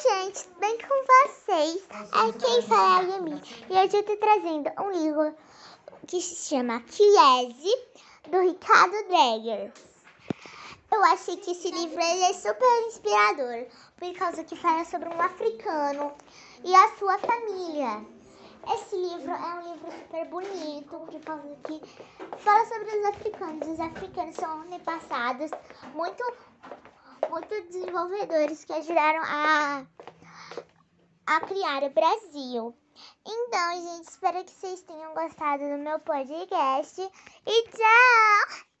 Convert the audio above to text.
Gente, bem com vocês? Aqui quem fala é e hoje eu tô trazendo um livro que se chama Chiesi, do Ricardo Dreger. Eu achei que esse livro é super inspirador, por causa que fala sobre um africano e a sua família. Esse livro é um livro super bonito, por causa que fala sobre os africanos. Os africanos são antepassados muito muito desenvolvedores que ajudaram a, a criar o Brasil. Então, gente, espero que vocês tenham gostado do meu podcast. E tchau!